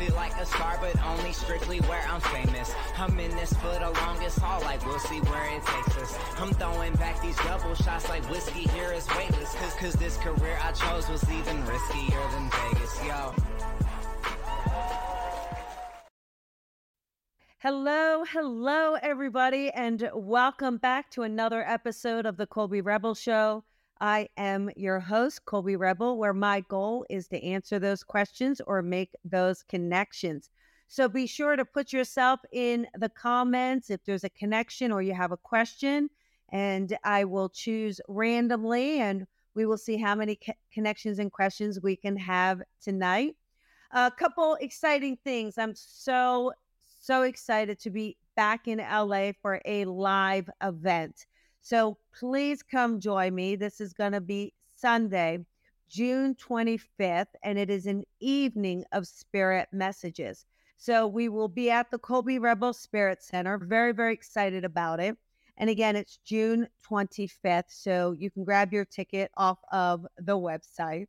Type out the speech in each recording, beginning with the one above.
feel like a star, but only strictly where I'm famous. I'm in this for the longest haul, like we'll see where it takes us. I'm throwing back these double shots like whiskey here is weightless. Cause, cause this career I chose was even riskier than Vegas, yo. Hello, hello, everybody, and welcome back to another episode of the Colby Rebel Show. I am your host, Colby Rebel, where my goal is to answer those questions or make those connections. So be sure to put yourself in the comments if there's a connection or you have a question, and I will choose randomly and we will see how many co- connections and questions we can have tonight. A couple exciting things. I'm so, so excited to be back in LA for a live event. So please come join me. This is going to be Sunday, June 25th, and it is an evening of spirit messages. So we will be at the Colby Rebel Spirit Center. Very, very excited about it. And again, it's June 25th. So you can grab your ticket off of the website.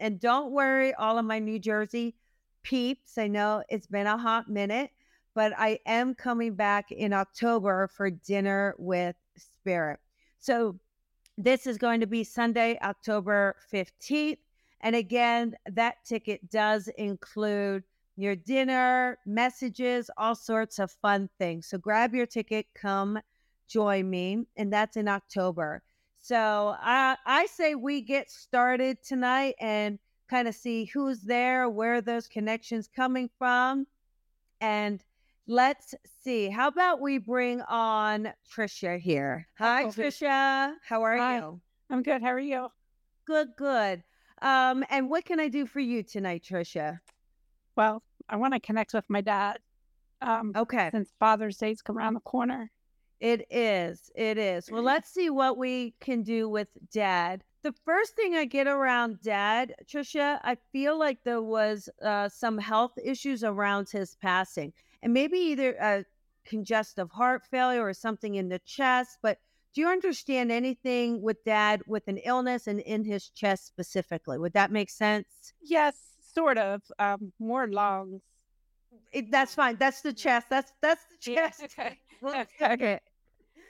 And don't worry, all of my New Jersey peeps. I know it's been a hot minute, but I am coming back in October for dinner with Spirit. So this is going to be Sunday, October 15th. And again, that ticket does include your dinner, messages, all sorts of fun things. So grab your ticket, come join me. And that's in October. So I, I say we get started tonight and kind of see who's there, where those connections coming from. And Let's see. How about we bring on Trisha here? Hi, Trisha. How are Hi. you? I'm good. How are you? Good, good. Um, and what can I do for you tonight, Trisha? Well, I want to connect with my dad. Um, Okay. since Father's Day's come around the corner. It is. It is. Well, let's see what we can do with dad. The first thing I get around dad, Trisha, I feel like there was uh, some health issues around his passing, and maybe either a congestive heart failure or something in the chest. But do you understand anything with dad with an illness and in his chest specifically? Would that make sense? Yes, sort of. Um, more lungs. It, that's fine. That's the chest. That's that's the Yeah, chest. okay. Okay. Okay.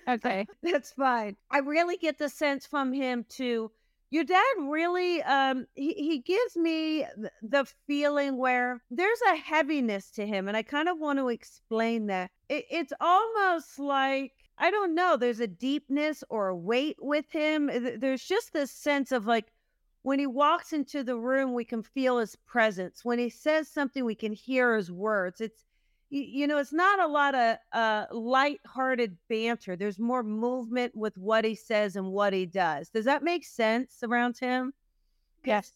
Okay. That's fine. I really get the sense from him too. Your dad really um he, he gives me the feeling where there's a heaviness to him and I kind of want to explain that. It, it's almost like I don't know, there's a deepness or a weight with him. There's just this sense of like when he walks into the room we can feel his presence. When he says something we can hear his words. It's you know, it's not a lot of uh, light-hearted banter. There's more movement with what he says and what he does. Does that make sense around him? Yes.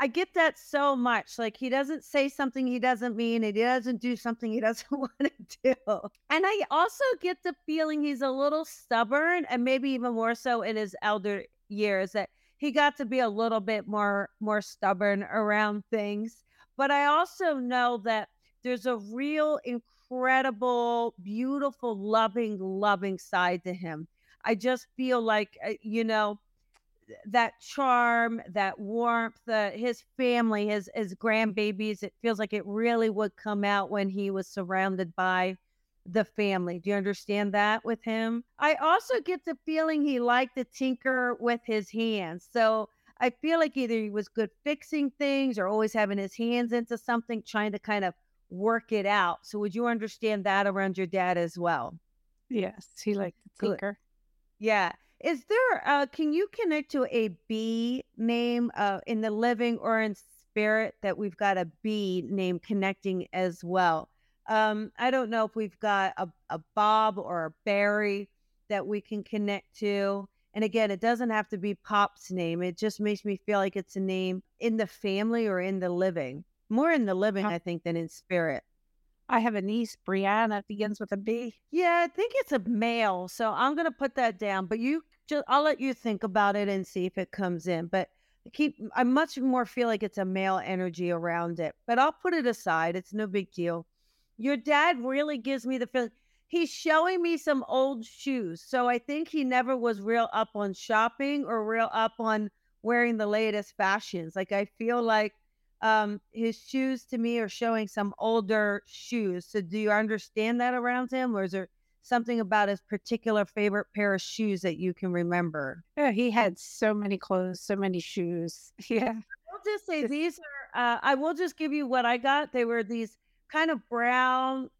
I get that so much. Like he doesn't say something he doesn't mean, and he doesn't do something he doesn't want to do. And I also get the feeling he's a little stubborn, and maybe even more so in his elder years that he got to be a little bit more more stubborn around things. But I also know that there's a real incredible, beautiful, loving, loving side to him. I just feel like uh, you know that charm, that warmth, the his family, his his grandbabies. It feels like it really would come out when he was surrounded by the family. Do you understand that with him? I also get the feeling he liked to tinker with his hands. So I feel like either he was good fixing things or always having his hands into something, trying to kind of work it out. So would you understand that around your dad as well? Yes. He liked to tinker. Yeah. Is there uh can you connect to a B name uh in the living or in spirit that we've got a B name connecting as well? Um I don't know if we've got a, a Bob or a Barry that we can connect to. And again, it doesn't have to be Pop's name. It just makes me feel like it's a name in the family or in the living. More in the living, Uh, I think, than in spirit. I have a niece, Brianna, begins with a B. Yeah, I think it's a male. So I'm gonna put that down. But you just I'll let you think about it and see if it comes in. But keep I much more feel like it's a male energy around it. But I'll put it aside. It's no big deal. Your dad really gives me the feeling he's showing me some old shoes. So I think he never was real up on shopping or real up on wearing the latest fashions. Like I feel like um, his shoes to me are showing some older shoes. So do you understand that around him, or is there something about his particular favorite pair of shoes that you can remember? Yeah, he had so many clothes, so many shoes. Yeah. I'll just say these are, uh, I will just give you what I got. They were these kind of brown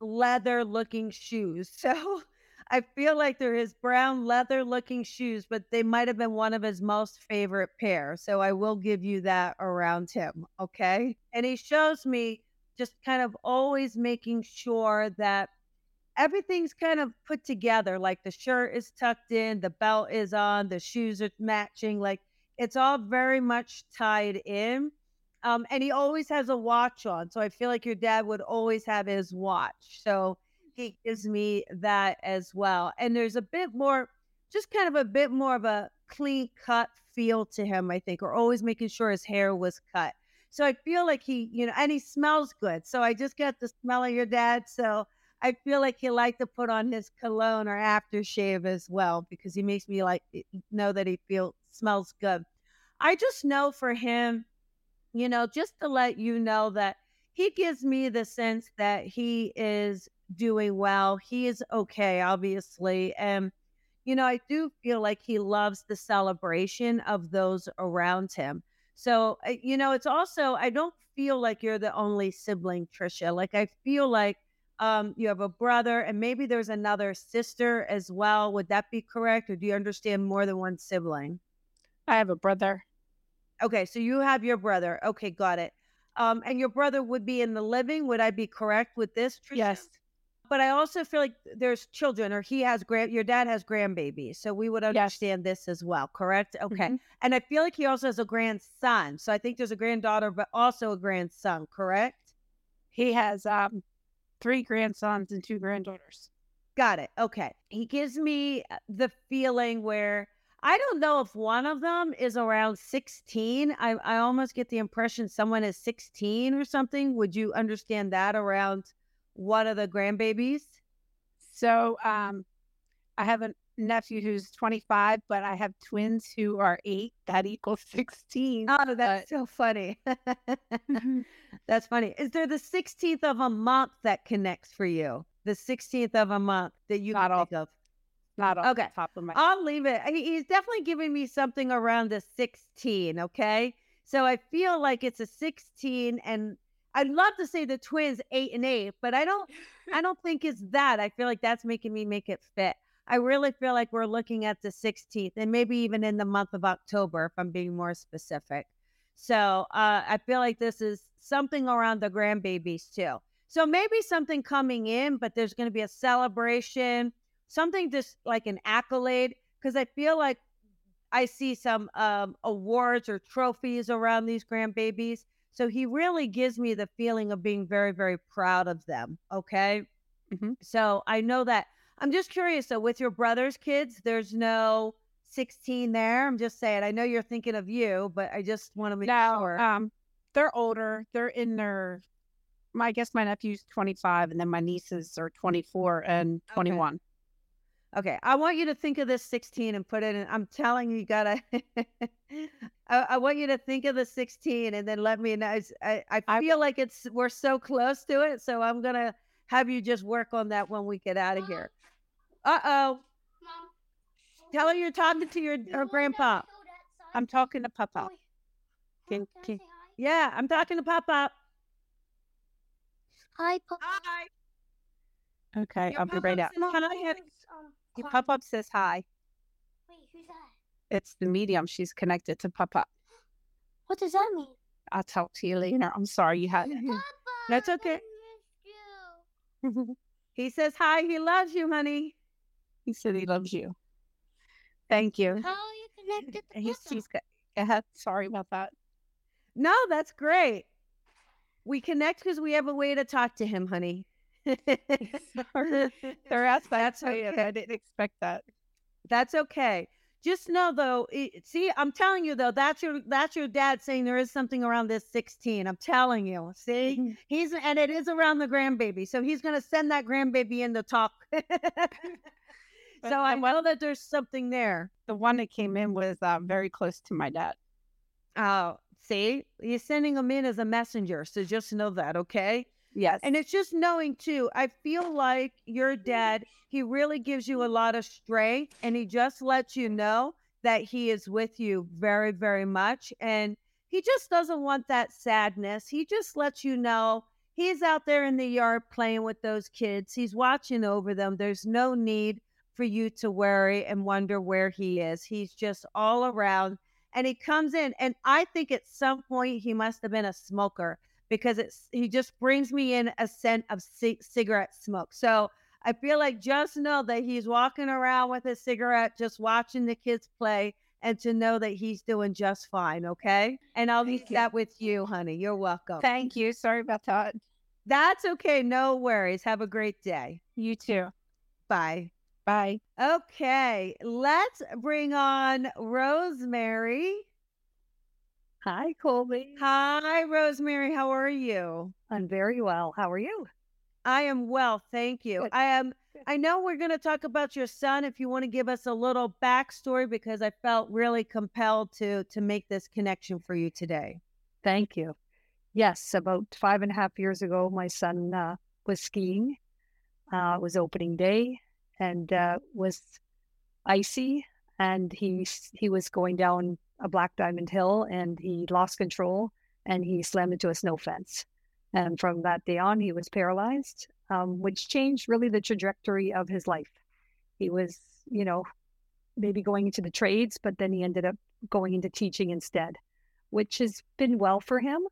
leather looking shoes. So I feel like they're his brown leather looking shoes, but they might have been one of his most favorite pair. So I will give you that around him. Okay. And he shows me just kind of always making sure that everything's kind of put together. Like the shirt is tucked in, the belt is on, the shoes are matching. Like it's all very much tied in. Um, and he always has a watch on. So I feel like your dad would always have his watch. So he gives me that as well. And there's a bit more, just kind of a bit more of a clean cut feel to him, I think, or always making sure his hair was cut. So I feel like he, you know, and he smells good. So I just got the smell of your dad. So I feel like he liked to put on his cologne or aftershave as well because he makes me like eh, know that he feels smells good. I just know for him, you know, just to let you know that he gives me the sense that he is doing well. He is okay, obviously. And, you know, I do feel like he loves the celebration of those around him. So, uh, you know, it's also, I don't feel like you're the only sibling, Trisha. Like, I feel like um, you have a brother and maybe there's another sister as well. Would that be correct? Or do you understand more than one sibling? I have a brother. Okay, so you have your brother. Okay, got it. Um, and your brother would be in the living. Would I be correct with this? Trisha? Yes. But I also feel like there's children, or he has grand. Your dad has grandbabies, so we would understand yes. this as well. Correct? Okay. Mm-hmm. And I feel like he also has a grandson. So I think there's a granddaughter, but also a grandson. Correct? He has um three grandsons and two granddaughters. Got it. Okay. He gives me uh, the feeling where I don't know if one of them is around 16. I, I almost get the impression someone is 16 or something. Would you understand that around one of the grandbabies? So um, I have a nephew who's 25, but I have twins who are eight. That equals 16. Oh, that's but... so funny. That's funny. Is there the 16th of a month that connects for you? The 16th of a month that you all, think of? Not off okay. top of my I'll leave it. He's definitely giving me something around the 16, okay? So I feel like it's a 16 and I'd love to say the twins eight and eight, but I don't I don't think it's that. I feel like that's making me make it fit. I really feel like we're looking at the 16th and maybe even in the month of October, if I'm being more specific. So uh, I feel like this is something around the grandbabies too. So maybe something coming in, but there's going to be a celebration, something just like an accolade, because I feel like I see some um, awards or trophies around these grandbabies. So he really gives me the feeling of being very, very proud of them. Okay. Mm-hmm. So I know that I'm just curious. So, with your brother's kids, there's no 16 there. I'm just saying. I know you're thinking of you, but I just want to make no, sure. Um, they're older. They're in their. My, I guess my nephew's 25, and then my nieces are 24 and 21. Okay. Okay. I want you to think of this 16 and put it in. I'm telling you, you gotta. I, I, want you to think of the 16 and then let me know. I, I feel I, like it's we're so close to it, so I'm gonna have you just work on that when we get out of here. Uh oh. Tell her you're talking to your her grandpa. I'm talking to Papa. Can, can, yeah, I'm talking to Papa. Hi, Papa. Hi. Okay, your I'll be right out. Can I have, um, your Papa says hi. Wait, who's that? It's the medium. She's connected to Papa. What does that mean? I'll talk to you later. I'm sorry you had. Papa, That's okay. he says hi. He loves you, honey. He said he loves you. Thank you. How are you connected to He's, he's uh, sorry about that. No, that's great. We connect because we have a way to talk to him, honey. They're outside. That's okay. I didn't expect that. That's okay. Just know though, it, see, I'm telling you though, that's your that's your dad saying there is something around this 16. I'm telling you. See, he's and it is around the grandbaby, so he's gonna send that grandbaby in to talk. so I know that there's something there. The one that came in was uh, very close to my dad. Oh, See, you're sending him in as a messenger. So just know that, okay? Yes. And it's just knowing too. I feel like your mm-hmm. dad, he really gives you a lot of strength and he just lets you know that he is with you very, very much. And he just doesn't want that sadness. He just lets you know he's out there in the yard playing with those kids. He's watching over them. There's no need for you to worry and wonder where he is. He's just all around and he comes in and I think at some point he must have been a smoker because it's he just brings me in a scent of c- cigarette smoke. So I feel like just know that he's walking around with a cigarette, just watching the kids play, and to know that he's doing just fine. Okay. And I'll leave that with you, honey. You're welcome. Thank you. Sorry about that. That's okay. No worries. Have a great day. You too. Bye. Bye. Okay. Let's bring on Rosemary. Hi, Colby. Hi, Rosemary. How are you? I'm very well. How are you? I am well, thank you. Good. I am. Good. I know we're going to talk about your son. If you want to give us a little backstory, because I felt really compelled to to make this connection for you today. Thank you. Yes, about five and a half years ago, my son uh, was skiing. Uh, it was opening day and uh, was icy, and he he was going down a black diamond hill, and he lost control, and he slammed into a snow fence. And from that day on, he was paralyzed, um, which changed really the trajectory of his life. He was, you know, maybe going into the trades, but then he ended up going into teaching instead, which has been well for him.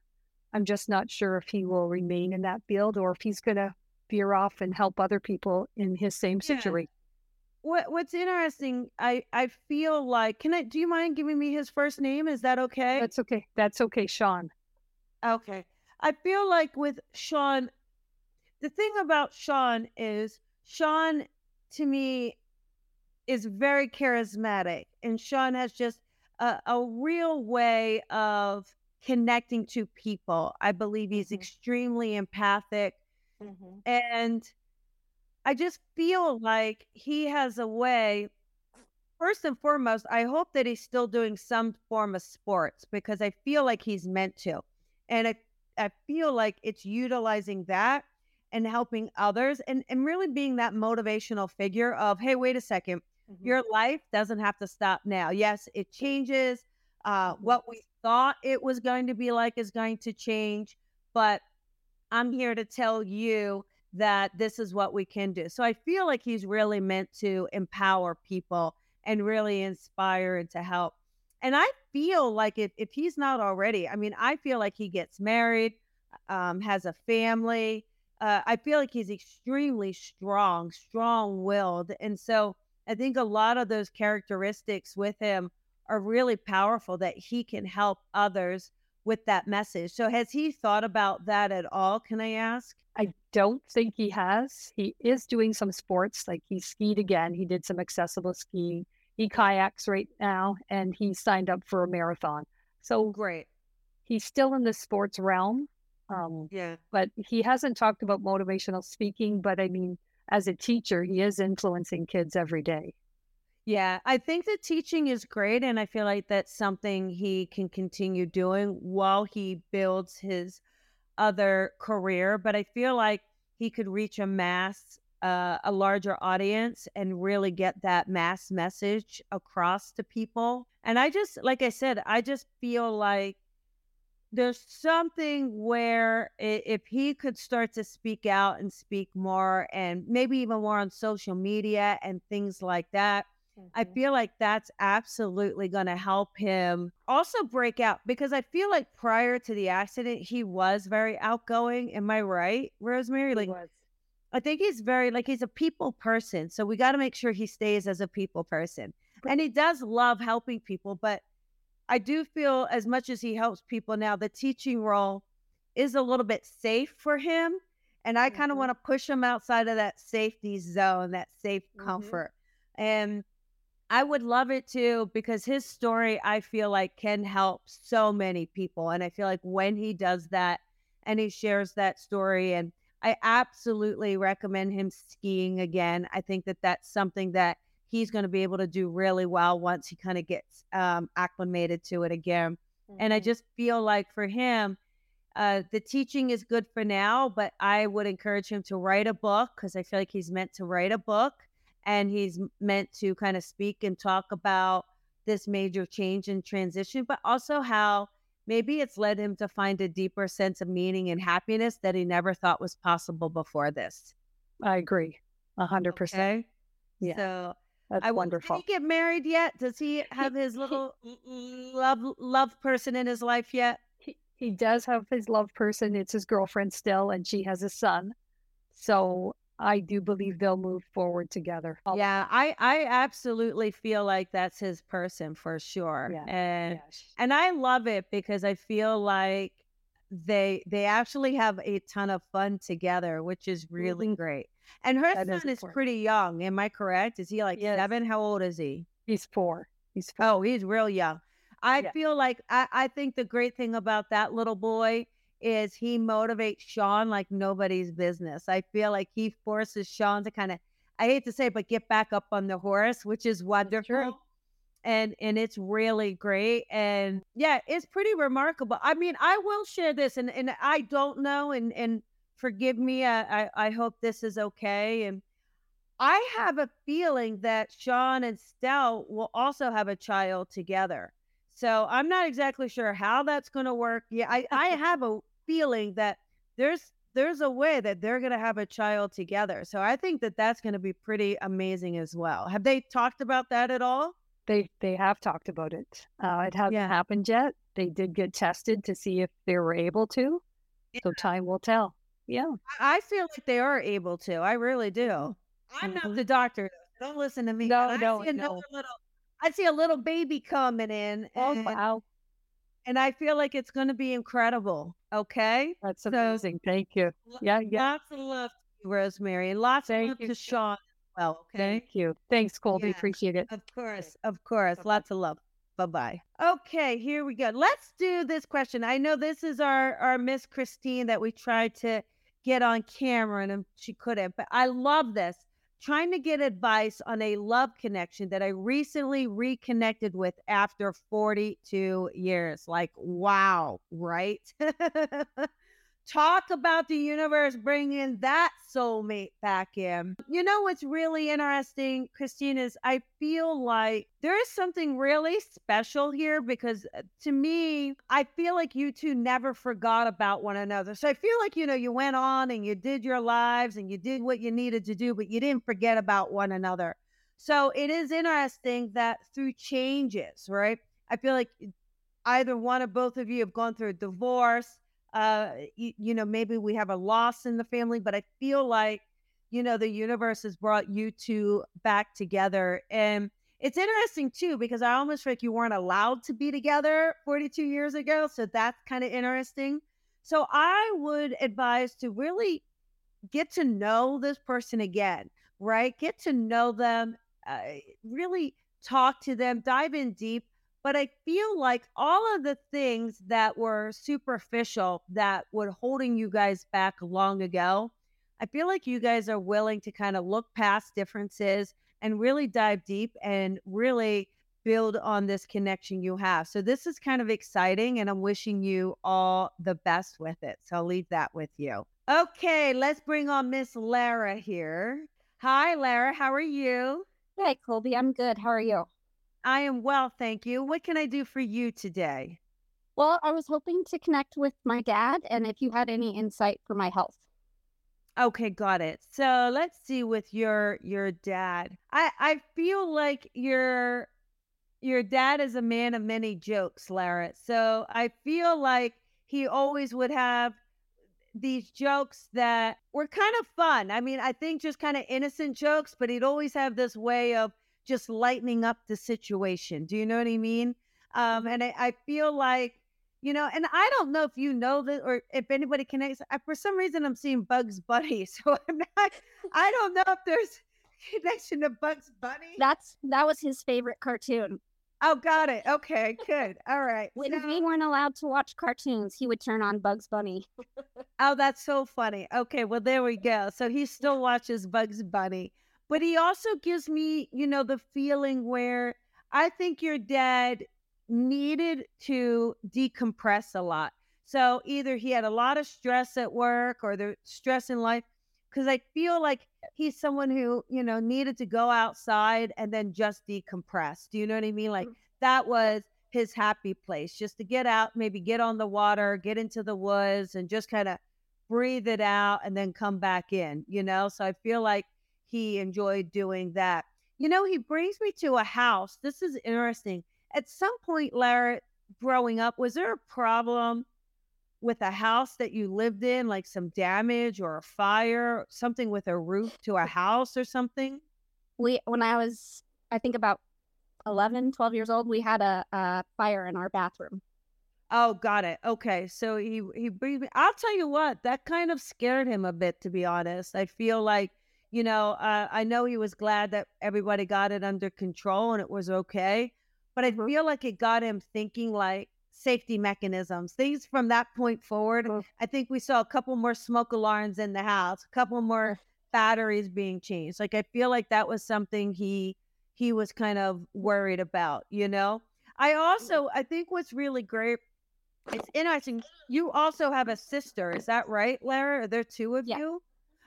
I'm just not sure if he will remain in that field or if he's going to veer off and help other people in his same Yeah. situation. What What's interesting, I I feel like. Can I? Do you mind giving me his first name? Is that okay? That's okay. That's okay, Sean. Okay. I feel like with Sean, the thing about Sean is Sean to me is very charismatic and Sean has just a, a real way of connecting to people. I believe he's Mhm. extremely empathic and I just feel like he has a way first and foremost, I hope that he's still doing some form of sports because I feel like he's meant to. And I, I feel like it's utilizing that and helping others and, and really being that motivational figure of, hey, wait a second, your life doesn't have to stop now. Yes, it changes. Uh, Mhm. what we thought it was going to be like is going to change, but I'm here to tell you that this is what we can do. So I feel like he's really meant to empower people and really inspire and to help. And I feel like if, if he's not already, I mean, I feel like he gets married, um, has a family. Uh, I feel like he's extremely strong, strong willed. And so I think a lot of those characteristics with him are really powerful that he can help others with that message. So has he thought about that at all? Can I ask? I don't think he has. He is doing some sports, like he skied again. He did some accessible skiing. He kayaks right now, and he signed up for a marathon. So Great. he's still in the sports realm. Um, Yeah. but he hasn't talked about motivational speaking. But I mean, as a teacher, he is influencing kids every day. Yeah, I think the teaching is great, and I feel like that's something he can continue doing while he builds his other career. But I feel like he could reach a mass, uh, a larger audience, and really get that mass message across to people. And I just, like I said, I just feel like there's something where if he could start to speak out and speak more, and maybe even more on social media and things like that. I feel like that's absolutely going to help him also break out because I feel like prior to the accident, he was very outgoing. Am I right, Rosemary? Like, I think he's very, like, he's a people person. So we got to make sure he stays as a people person. And he does love helping people. But I do feel as much as he helps people now, the teaching role is a little bit safe for him. And I kind of Mhm. want to push him outside of that safety zone, that safe Mhm. comfort. And I would love it too because his story, I feel like, can help so many people. And I feel like when he does that and he shares that story, and I absolutely recommend him skiing again. I think that that's something that he's going to be able to do really well once he kind of gets um, acclimated to it again. And I Mhm. just feel like for him, uh, the teaching is good for now, but I would encourage him to write a book because I feel like he's meant to write a book and he's meant to kind of speak and talk about this major change and transition, but also how maybe it's led him to find a deeper sense of meaning and happiness that he never thought was possible before this. I agree. A hundred percent. Yeah. So That's I wonderful. Did he get married yet? Does he have his little love love person in his life yet? he, he does have his love person. It's his girlfriend still, and she has a son. So I do believe they'll move forward together. Yeah, I I absolutely feel like that's his person for sure. Yeah, And Yes. and I love it because I feel like they they actually have a ton of fun together, which is really Mhm. great. And her That son is important. pretty young. Am I correct? Is he like Yes. seven? How old is he? He's four. He's four. Oh, he's real young. I Yeah. feel like I, I think the great thing about that little boy is he motivates Sean like nobody's business. I feel like he forces Sean to kind of I hate to say it, but get back up on the horse, which is wonderful. And and it's really great. And yeah, it's pretty remarkable. I mean, I will share this and, and I don't know and and forgive me. I, I, I hope this is okay. And I have a feeling that Sean and Stout will also have a child together. So I'm not exactly sure how that's going to work. Yeah, I, I have a feeling that there's there's a way that they're going to have a child together. So I think that that's going to be pretty amazing as well. Have they talked about that at all? They they have talked about it. Uh, it hasn't Yeah. happened yet. They did get tested to see if they were able to. So time will tell. Yeah. I feel like they are able to. I really do. I'm not Mhm. the doctor. Don't listen to me. No, I no, see no. little. I see a little baby coming in, Oh and, wow. And I feel like it's going to be incredible. Okay. That's So- amazing. Thank you. Yeah, yeah. Lots of love to you, Rosemary, and lots of Thank love you. to Sean as well. Okay. Thank you. Thanks, Colby. Yeah. Appreciate it. Of course, of course. Bye-bye. Lots of love. Bye bye. Okay, here we go. Let's do this question. I know this is our our Miss Christine that we tried to get on camera and um, she couldn't, but I love this. Trying to get advice on a love connection that I recently reconnected with after 42 years. Like, wow, right? Talk about the universe bringing that soulmate back in. You know what's really interesting, Christine, is I feel like there is something really special here because uh, to me, I feel like you two never forgot about one another. So I feel like, you know, you went on and you did your lives and you did what you needed to do, but you didn't forget about one another. So it is interesting that through changes, right? I feel like either one or both of you have gone through a divorce uh you, you know maybe we have a loss in the family but i feel like you know the universe has brought you two back together and it's interesting too because i almost feel like you weren't allowed to be together 42 years ago so that's kind of interesting. So i would advise to really get to know this person again right? Get to know them uh, really talk to them dive in deep but I feel like all of the things that were superficial that were holding you guys back long ago, I feel like you guys are willing to kind of look past differences and really dive deep and really build on this connection you have. So this is kind of exciting and I'm wishing you all the best with it. So I'll leave that with you. Okay, let's bring on Miss Lara here. Hi, Lara. How are you? Hey, Colby, I'm good. How are you? I am well, thank you. What can I do for you today? Well, I was hoping to connect with my dad and if you had any insight for my health. Okay, got it. So let's see with your your dad. I I feel like your your dad is a man of many jokes, Lara. So I feel like he always would have these jokes that were kind of fun. I mean, I think just kind of innocent jokes, but he'd always have this way of just lightening up the situation. Do you know what I mean? Um, and I, I feel like, you know, and I don't know if you know this or if anybody connects. I, for some reason, I'm seeing Bugs Bunny, so I'm not. I don't know if there's connection to Bugs Bunny. That's that was his favorite cartoon. oh, got it. Okay, good. All right. When So- we weren't allowed to watch cartoons, he would turn on Bugs Bunny. Oh, that's so funny. Okay, well, there we go. So he still watches Bugs Bunny, but he also gives me, you know, the feeling where I think your dad needed to decompress a lot. So either he had a lot of stress at work or the stress in life because I feel like he's someone who, you know, needed to go outside and then just decompress. Do you know what I mean? Like Mm. that was his happy place, just to get out, maybe get on the water, get into the woods and just kind of breathe it out and then come back in, you know? So I feel like he enjoyed doing that. You know, he brings me to a house. This is interesting. At some point, Lara, growing up, was there a problem with a house that you lived in, like some damage or a fire, something with a roof to a house or something? We when I was I think about 11, 12 years old, we had a, a fire in our bathroom. Oh, got it. Okay. So he he brings me I'll tell you what, that kind of scared him a bit to be honest. I feel like, you know, uh, I know he was glad that everybody got it under control and it was okay, but I Mhm. feel like it got him thinking like safety mechanisms. Things from that point forward, Mm. I think we saw a couple more smoke alarms in the house, a couple more batteries being changed. Like I feel like that was something he he was kind of worried about, you know? I also I think what's really great it's interesting. You also have a sister, is that right, Lara? Are there two of Yeah. you?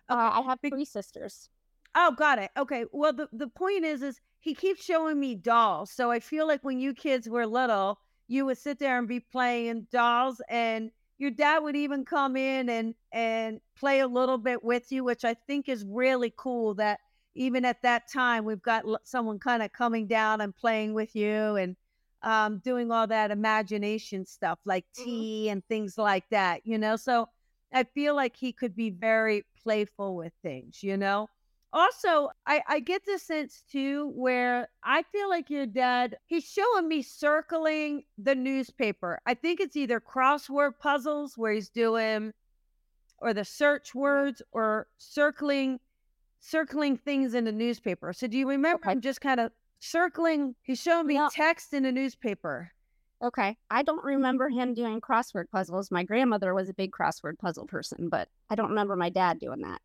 Uh, I have three sisters. Oh, got it. Okay. Well, the, the point is, is he keeps showing me dolls. So I feel like when you kids were little, you would sit there and be playing dolls, and your dad would even come in and and play a little bit with you, which I think is really cool. That even at that time, we've got someone kind of coming down and playing with you and um, doing all that imagination stuff like Mhm. tea and things like that. You know, so I feel like he could be very playful with things. You know also I, I get the sense too where i feel like your dad he's showing me circling the newspaper i think it's either crossword puzzles where he's doing or the search words or circling circling things in the newspaper so do you remember Okay. him just kind of circling he's showing me No. text in a newspaper Okay. I don't remember him doing crossword puzzles. My grandmother was a big crossword puzzle person, but I don't remember my dad doing that.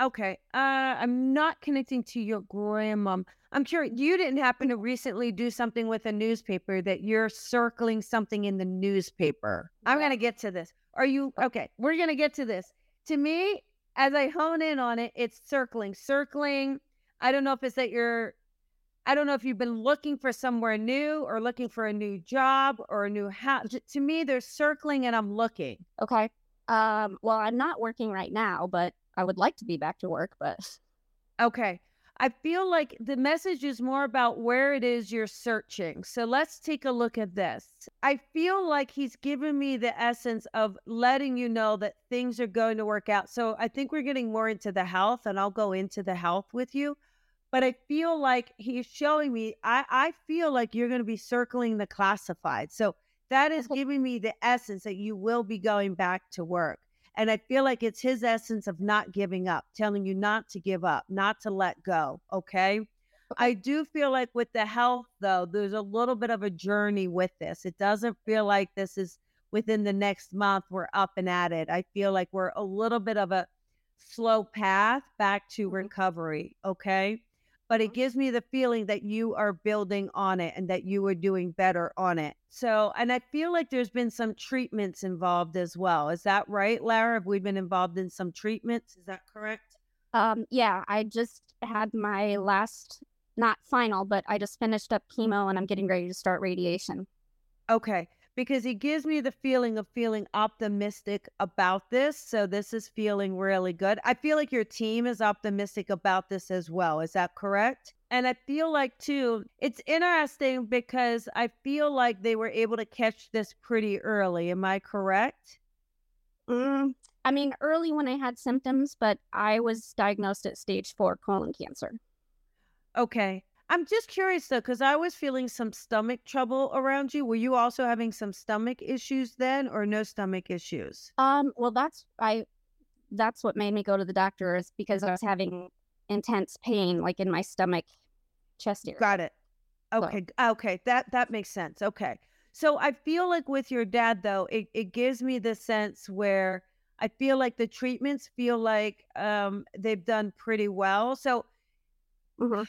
Okay. Uh, I'm not connecting to your grandmom. I'm curious. You didn't happen to recently do something with a newspaper that you're circling something in the newspaper. I'm gonna get to this. Are you okay? We're gonna get to this. To me, as I hone in on it, it's circling, circling. I don't know if it's that you're. I don't know if you've been looking for somewhere new or looking for a new job or a new house. To me, they're circling and I'm looking. Okay. Um, well, I'm not working right now, but I would like to be back to work, but Okay. I feel like the message is more about where it is you're searching. So let's take a look at this. I feel like he's given me the essence of letting you know that things are going to work out. So I think we're getting more into the health, and I'll go into the health with you. But I feel like he's showing me, I, I feel like you're going to be circling the classified. So that is giving me the essence that you will be going back to work. And I feel like it's his essence of not giving up, telling you not to give up, not to let go. Okay. I do feel like with the health, though, there's a little bit of a journey with this. It doesn't feel like this is within the next month, we're up and at it. I feel like we're a little bit of a slow path back to mm-hmm. recovery. Okay. But it gives me the feeling that you are building on it and that you are doing better on it. So, and I feel like there's been some treatments involved as well. Is that right, Lara? Have we been involved in some treatments? Is that correct? um, yeah, I just had my last, not final, but I just finished up chemo and I'm getting ready to start radiation. Okay. Because he gives me the feeling of feeling optimistic about this. So this is feeling really good. I feel like your team is optimistic about this as well. Is that correct? And I feel like, too, it's interesting because I feel like they were able to catch this pretty early. Am I correct? Mm, I mean, early when I had symptoms, but I was diagnosed at stage four colon cancer. Okay. I'm just curious though, because I was feeling some stomach trouble around you. Were you also having some stomach issues then, or no stomach issues? Um, well, that's I. That's what made me go to the doctor is because I was having intense pain, like in my stomach, chest area. Got it. Okay. g- Okay. That that makes sense. Okay. So I feel like with your dad though, it, it gives me the sense where I feel like the treatments feel like um they've done pretty well. So Mhm.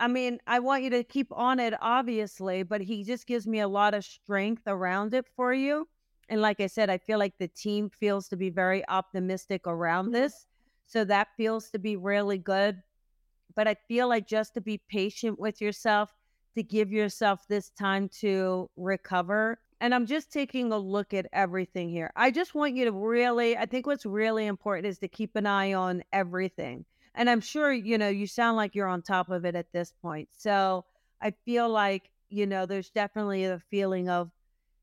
I mean, I want you to keep on it, obviously, but he just gives me a lot of strength around it for you. And like I said, I feel like the team feels to be very optimistic around Mhm. this. So that feels to be really good. But I feel like just to be patient with yourself, to give yourself this time to recover. And I'm just taking a look at everything here. I just want you to really, I think what's really important is to keep an eye on everything. And I'm sure, you know, you sound like you're on top of it at this point. So I feel like, you know, there's definitely a feeling of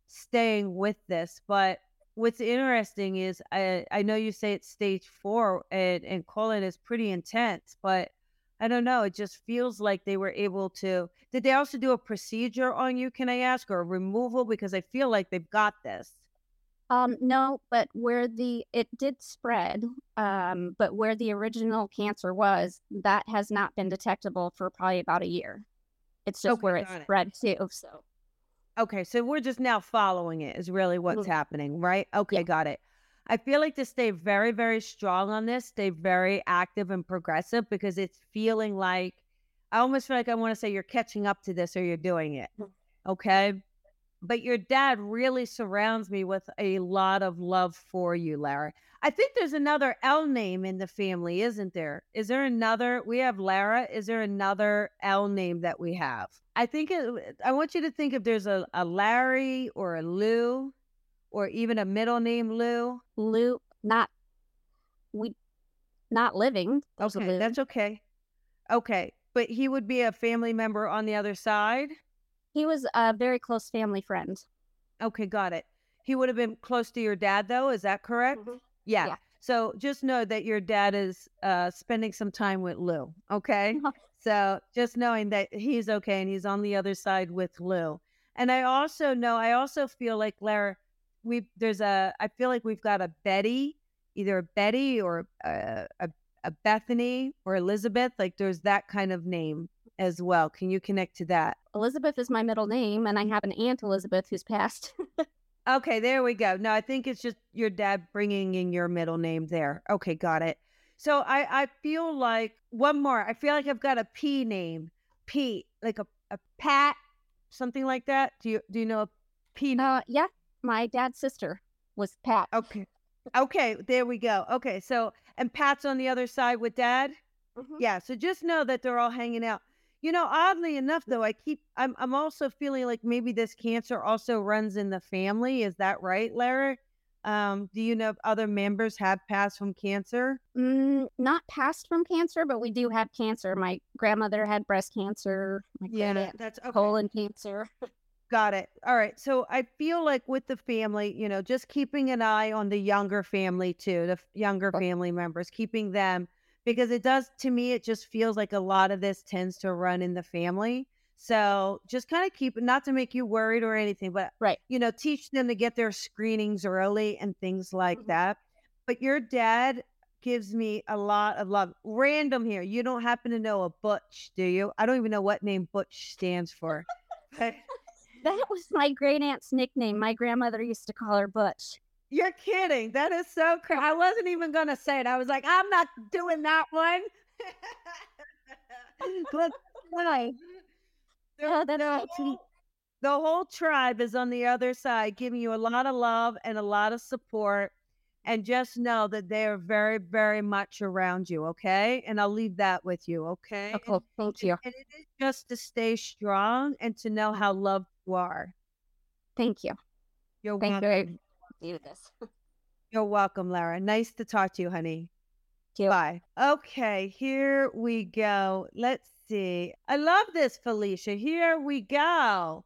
staying with this. But what's interesting is I, I know you say it's stage four and, and colon is pretty intense, but I don't know. It just feels like they were able to. Did they also do a procedure on you, can I ask, or a removal? Because I feel like they've got this. Um, no, but where the it did spread, um, but where the original cancer was, that has not been detectable for probably about a year. It's just Okay, where it got it. spread too. So Okay, so we're just now following it, is really what's Mhm. happening, right? Okay, Yeah. got it. I feel like to stay very, very strong on this, stay very active and progressive because it's feeling like I almost feel like I want to say you're catching up to this or you're doing it. Mhm. Okay. But your dad really surrounds me with a lot of love for you, Lara. I think there's another L name in the family, isn't there? Is there another? We have Lara. Is there another L name that we have? I think it, I want you to think if there's a, a Larry or a Lou or even a middle name Lou. Lou, not we, not living. Okay, that's okay. Okay, but he would be a family member on the other side. He was a very close family friend. Okay, got it. He would have been close to your dad, though. Is that correct? Mhm. Yeah. Yeah. So just know that your dad is uh, spending some time with Lou. Okay. so just knowing that he's okay and he's on the other side with Lou. And I also know, I also feel like Lara, we there's a, I feel like we've got a Betty, either a Betty or a, a, a Bethany or Elizabeth. Like there's that kind of name as well. Can you connect to that? Elizabeth is my middle name, and I have an aunt Elizabeth who's passed. Okay, there we go. No, I think it's just your dad bringing in your middle name there. Okay, got it. So I I feel like one more. I feel like I've got a P name, Pete, like a a Pat, something like that. Do you do you know a P? name? uh, yeah, my dad's sister was Pat. Okay, okay, there we go. Okay, so and Pat's on the other side with dad. Mhm. Yeah, so just know that they're all hanging out. You know, oddly enough though, I keep I'm I'm also feeling like maybe this cancer also runs in the family. Is that right, Lara? Um, do you know if other members have passed from cancer? Mm, not passed from cancer, but we do have cancer. My grandmother had breast cancer. My great-aunt that's okay. colon cancer. Got it. All right. So I feel like with the family, you know, just keeping an eye on the younger family too, the f- younger family members, keeping them because it does to me, it just feels like a lot of this tends to run in the family. So just kind of keep not to make you worried or anything, but Right. you know, teach them to get their screenings early and things like Mhm. that. But your dad gives me a lot of love. Random here. You don't happen to know a Butch, do you? I don't even know what name Butch stands for. That was my great aunt's nickname. My grandmother used to call her Butch. You're kidding. That is so crazy. I wasn't even going to say it. I was like, I'm not doing that one. Why? the, Oh, that's the whole, the whole tribe is on the other side, giving you a lot of love and a lot of support. And just know that they are very, very much around you. Okay. And I'll leave that with you. Okay. Cool. Thank you. And it is just to stay strong and to know how loved you are. Thank you. You're Thank welcome. you. Do this. You're welcome, Lara. Nice to talk to you, honey. You. Bye. Okay, here we go. Let's see. I love this, Felicia. Here we go.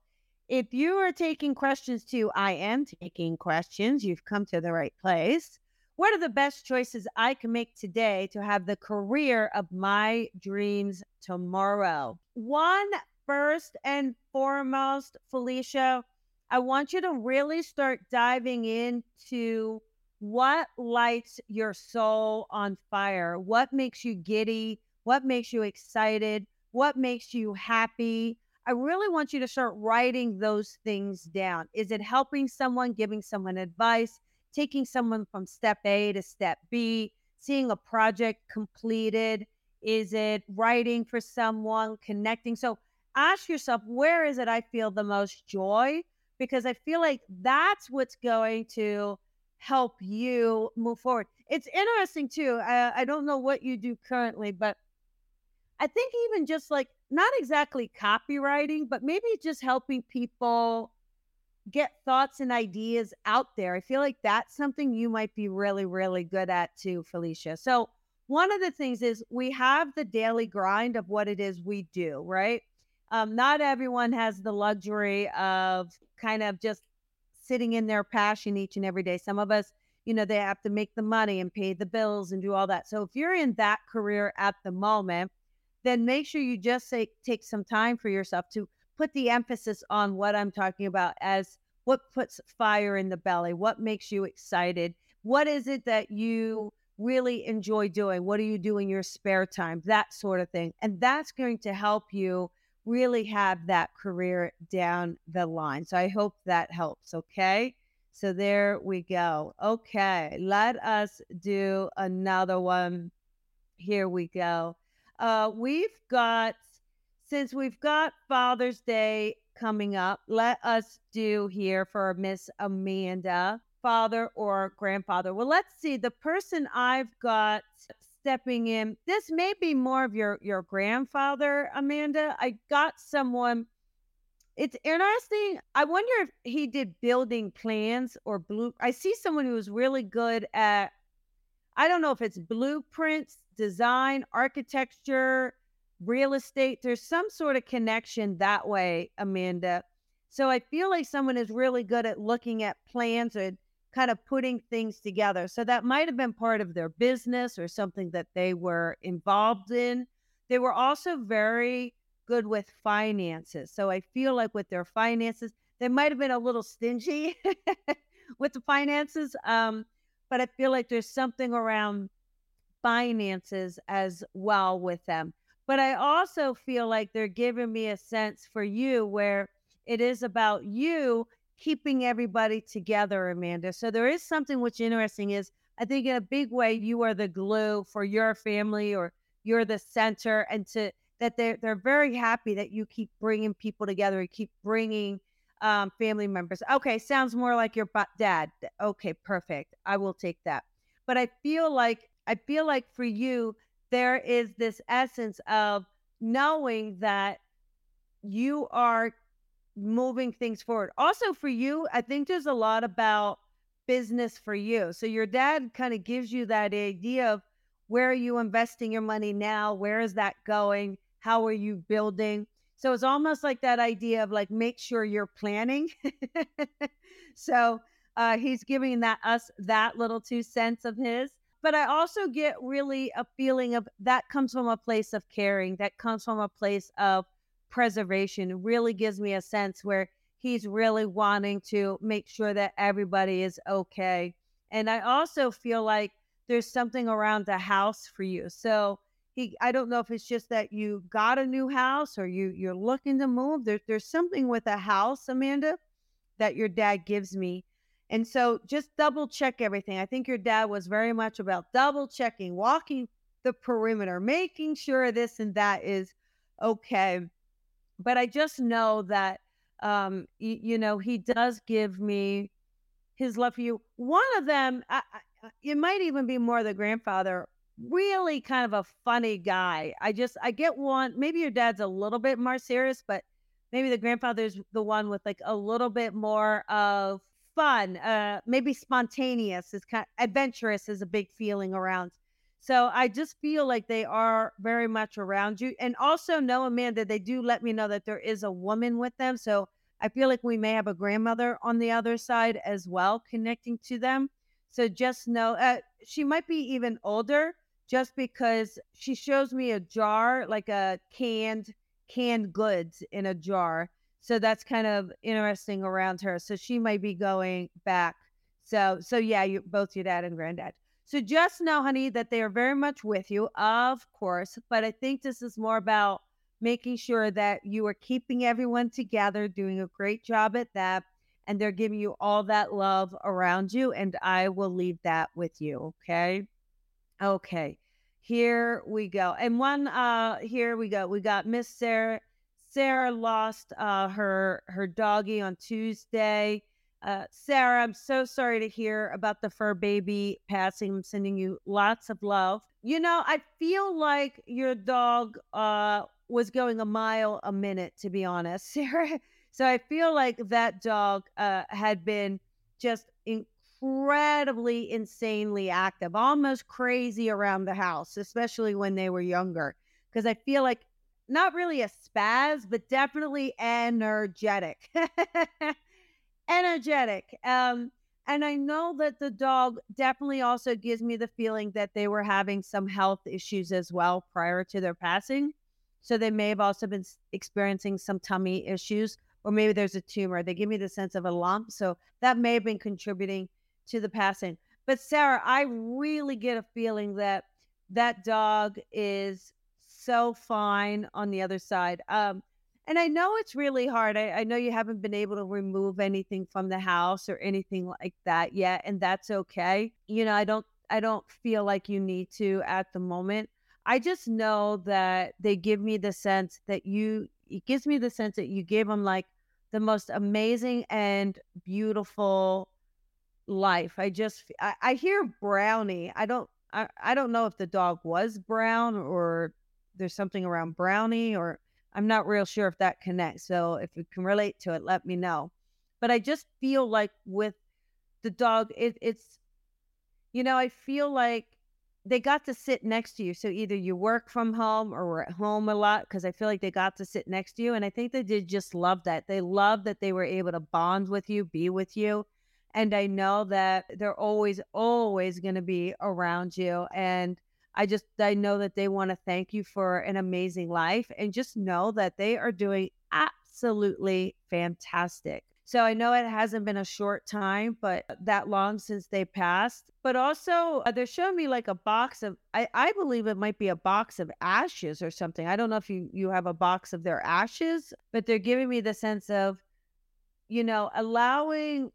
If you are taking questions too, I am taking questions. You've come to the right place. What are the best choices I can make today to have the career of my dreams tomorrow? One, first and foremost, Felicia, I want you to really start diving into what lights your soul on fire? What makes you giddy? What makes you excited? What makes you happy? I really want you to start writing those things down. Is it helping someone, giving someone advice, taking someone from step A to step B, seeing a project completed? Is it writing for someone, connecting? So ask yourself, where is it I feel the most joy? Because I feel like that's what's going to help you move forward. It's interesting too. I, I don't know what you do currently, but I think even just like not exactly copywriting, but maybe just helping people get thoughts and ideas out there. I feel like that's something you might be really, really good at too, Felicia. So, one of the things is we have the daily grind of what it is we do, right? Um, not everyone has the luxury of kind of just sitting in their passion each and every day. Some of us, you know, they have to make the money and pay the bills and do all that. So, if you're in that career at the moment, then make sure you just say, take some time for yourself to put the emphasis on what I'm talking about as what puts fire in the belly, what makes you excited, what is it that you really enjoy doing, what do you do in your spare time, that sort of thing. And that's going to help you really have that career down the line. So I hope that helps. Okay. So there we go. Okay. Let us do another one. Here we go. Uh, we've got, since we've got Father's Day coming up, let us do here for Miss Amanda, father or grandfather. Well, let's see. The person I've got stepping in, this may be more of your your grandfather, Amanda. I got someone. It's interesting. I wonder if he did building plans or blue. I see someone who was really good at. I don't know if it's blueprints design, architecture, real estate. There's some sort of connection that way, Amanda. So I feel like someone is really good at looking at plans and kind of putting things together. So that might have been part of their business or something that they were involved in. They were also very good with finances. So I feel like with their finances, they might have been a little stingy with the finances. Um, but I feel like there's something around finances as well with them. But I also feel like they're giving me a sense for you where it is about you keeping everybody together, Amanda. So there is something which interesting is I think in a big way you are the glue for your family or you're the center and to that they're they're very happy that you keep bringing people together and keep bringing um, family members. Okay, sounds more like your dad. Okay, perfect. I will take that. But I feel like I feel like for you, there is this essence of knowing that you are moving things forward. Also, for you, I think there's a lot about business for you. So, your dad kind of gives you that idea of where are you investing your money now? Where is that going? How are you building? So, it's almost like that idea of like, make sure you're planning. so, uh, he's giving that us that little two cents of his but I also get really a feeling of that comes from a place of caring, that comes from a place of preservation. Really gives me a sense where he's really wanting to make sure that everybody is okay. And I also feel like there's something around the house for you. So he I don't know if it's just that you got a new house or you you're looking to move. There, there's something with a house, Amanda, that your dad gives me and so just double check everything. I think your dad was very much about double checking, walking the perimeter, making sure this and that is okay. But I just know that, um, y- you know, he does give me his love for you. One of them, I, I, it might even be more the grandfather, really kind of a funny guy. I just, I get one, maybe your dad's a little bit more serious, but maybe the grandfather's the one with like a little bit more of fun, uh, maybe spontaneous is kind adventurous is a big feeling around. So I just feel like they are very much around you. And also know, Amanda, they do let me know that there is a woman with them. So I feel like we may have a grandmother on the other side as well, connecting to them. So just know uh, she might be even older just because she shows me a jar, like a canned canned goods in a jar. So that's kind of interesting around her. So she might be going back. So so yeah, you both your dad and granddad. So just know, honey, that they are very much with you, of course. But I think this is more about making sure that you are keeping everyone together, doing a great job at that, and they're giving you all that love around you. And I will leave that with you. Okay. Okay. Here we go. And one uh here we go. We got Miss Sarah. Sarah lost uh her her doggy on Tuesday. Uh Sarah, I'm so sorry to hear about the fur baby passing. I'm sending you lots of love. You know, I feel like your dog uh was going a mile a minute to be honest, Sarah. So I feel like that dog uh had been just incredibly insanely active, almost crazy around the house, especially when they were younger. Because I feel like not really a spaz, but definitely energetic. energetic. Um, and I know that the dog definitely also gives me the feeling that they were having some health issues as well prior to their passing. So they may have also been experiencing some tummy issues, or maybe there's a tumor. They give me the sense of a lump. So that may have been contributing to the passing. But Sarah, I really get a feeling that that dog is so fine on the other side. Um, and I know it's really hard. I, I know you haven't been able to remove anything from the house or anything like that yet, and that's okay. You know, I don't I don't feel like you need to at the moment. I just know that they give me the sense that you it gives me the sense that you gave them like the most amazing and beautiful life. I just I, I hear brownie. I don't I, I don't know if the dog was brown or there's something around brownie or I'm not real sure if that connects. So if you can relate to it, let me know. But I just feel like with the dog, it, it's you know, I feel like they got to sit next to you. So either you work from home or were at home a lot because I feel like they got to sit next to you. And I think they did just love that. They love that they were able to bond with you, be with you and I know that they're always, always going to be around you. And I just, I know that they want to thank you for an amazing life and just know that they are doing absolutely fantastic. So I know it hasn't been a short time, but that long since they passed. But also, uh, they're showing me like a box of, I, I believe it might be a box of ashes or something. I don't know if you, you have a box of their ashes, but they're giving me the sense of, you know, allowing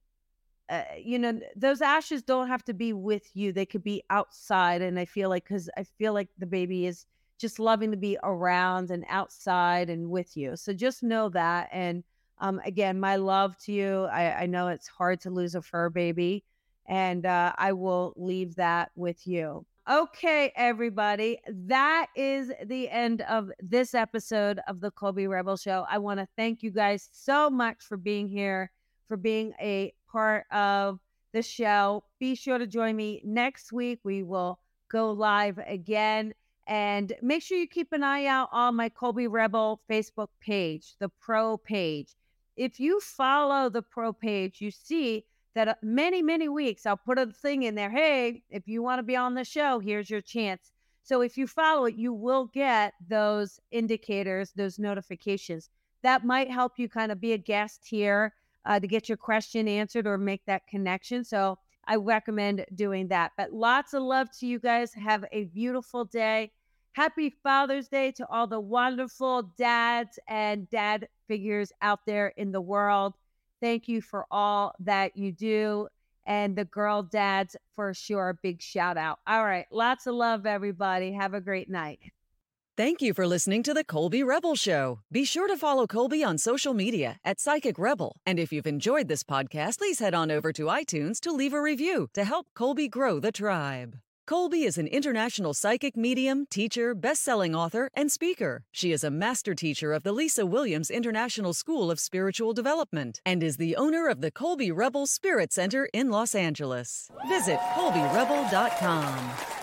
uh, you know those ashes don't have to be with you they could be outside and i feel like because i feel like the baby is just loving to be around and outside and with you so just know that and um, again my love to you I, I know it's hard to lose a fur baby and uh, i will leave that with you. Okay everybody that is the end of this episode of the colby rebel show. I want to thank you guys so much for being here for being a part of the show. Be sure to join me next week. We will go live again. And make sure you keep an eye out on my Colby Rebel Facebook page, the pro page. If you follow the pro page, you see that uh, many, many weeks I'll put a thing in there. Hey, if you want to be on the show, here's your chance. So if you follow it, you will get those indicators, those notifications. That might help you kind of be a guest here uh, to get your question answered or make that connection. So I recommend doing that. But lots of love to you guys. Have a beautiful day. Happy Father's Day to all the wonderful dads and dad figures out there in the world. Thank you for all that you do. And the girl dads, for sure, big shout out. All right. Lots of love, everybody. Have a great night. Thank you for listening to the Colby Rebel Show. Be sure to follow Colby on social media at Psychic Rebel. And if you've enjoyed this podcast, please head on over to iTunes to leave a review to help Colby grow the tribe. Colby is an international psychic medium, teacher, best-selling author, and speaker. She is a master teacher of the Lisa Williams International School of Spiritual Development and is the owner of the Colby Rebel Spirit Center in Los Angeles. Visit colbyrebel.com.